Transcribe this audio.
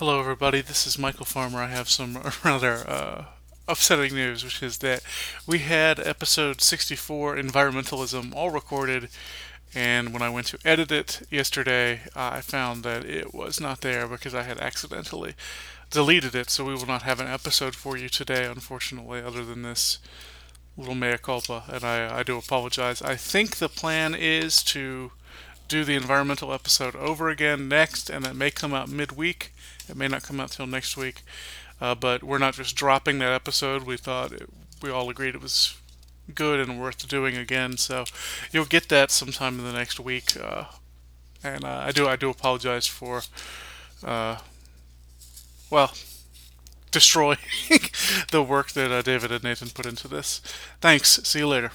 Hello, everybody. This is Michial Farmer. I have some rather uh, upsetting news, which is that we had episode 64, Environmentalism, all recorded, and when I went to edit it yesterday, I found that it was not there because I had accidentally deleted it, so we will not have an episode for you today, unfortunately, other than this little mea culpa, and I, I do apologize. I think the plan is to do the environmental episode over again next, and that may come out midweek it may not come out till next week, uh, but we're not just dropping that episode. We thought it, we all agreed it was good and worth doing again. So you'll get that sometime in the next week. Uh, and uh, I do I do apologize for, uh, well, destroying the work that uh, David and Nathan put into this. Thanks. See you later.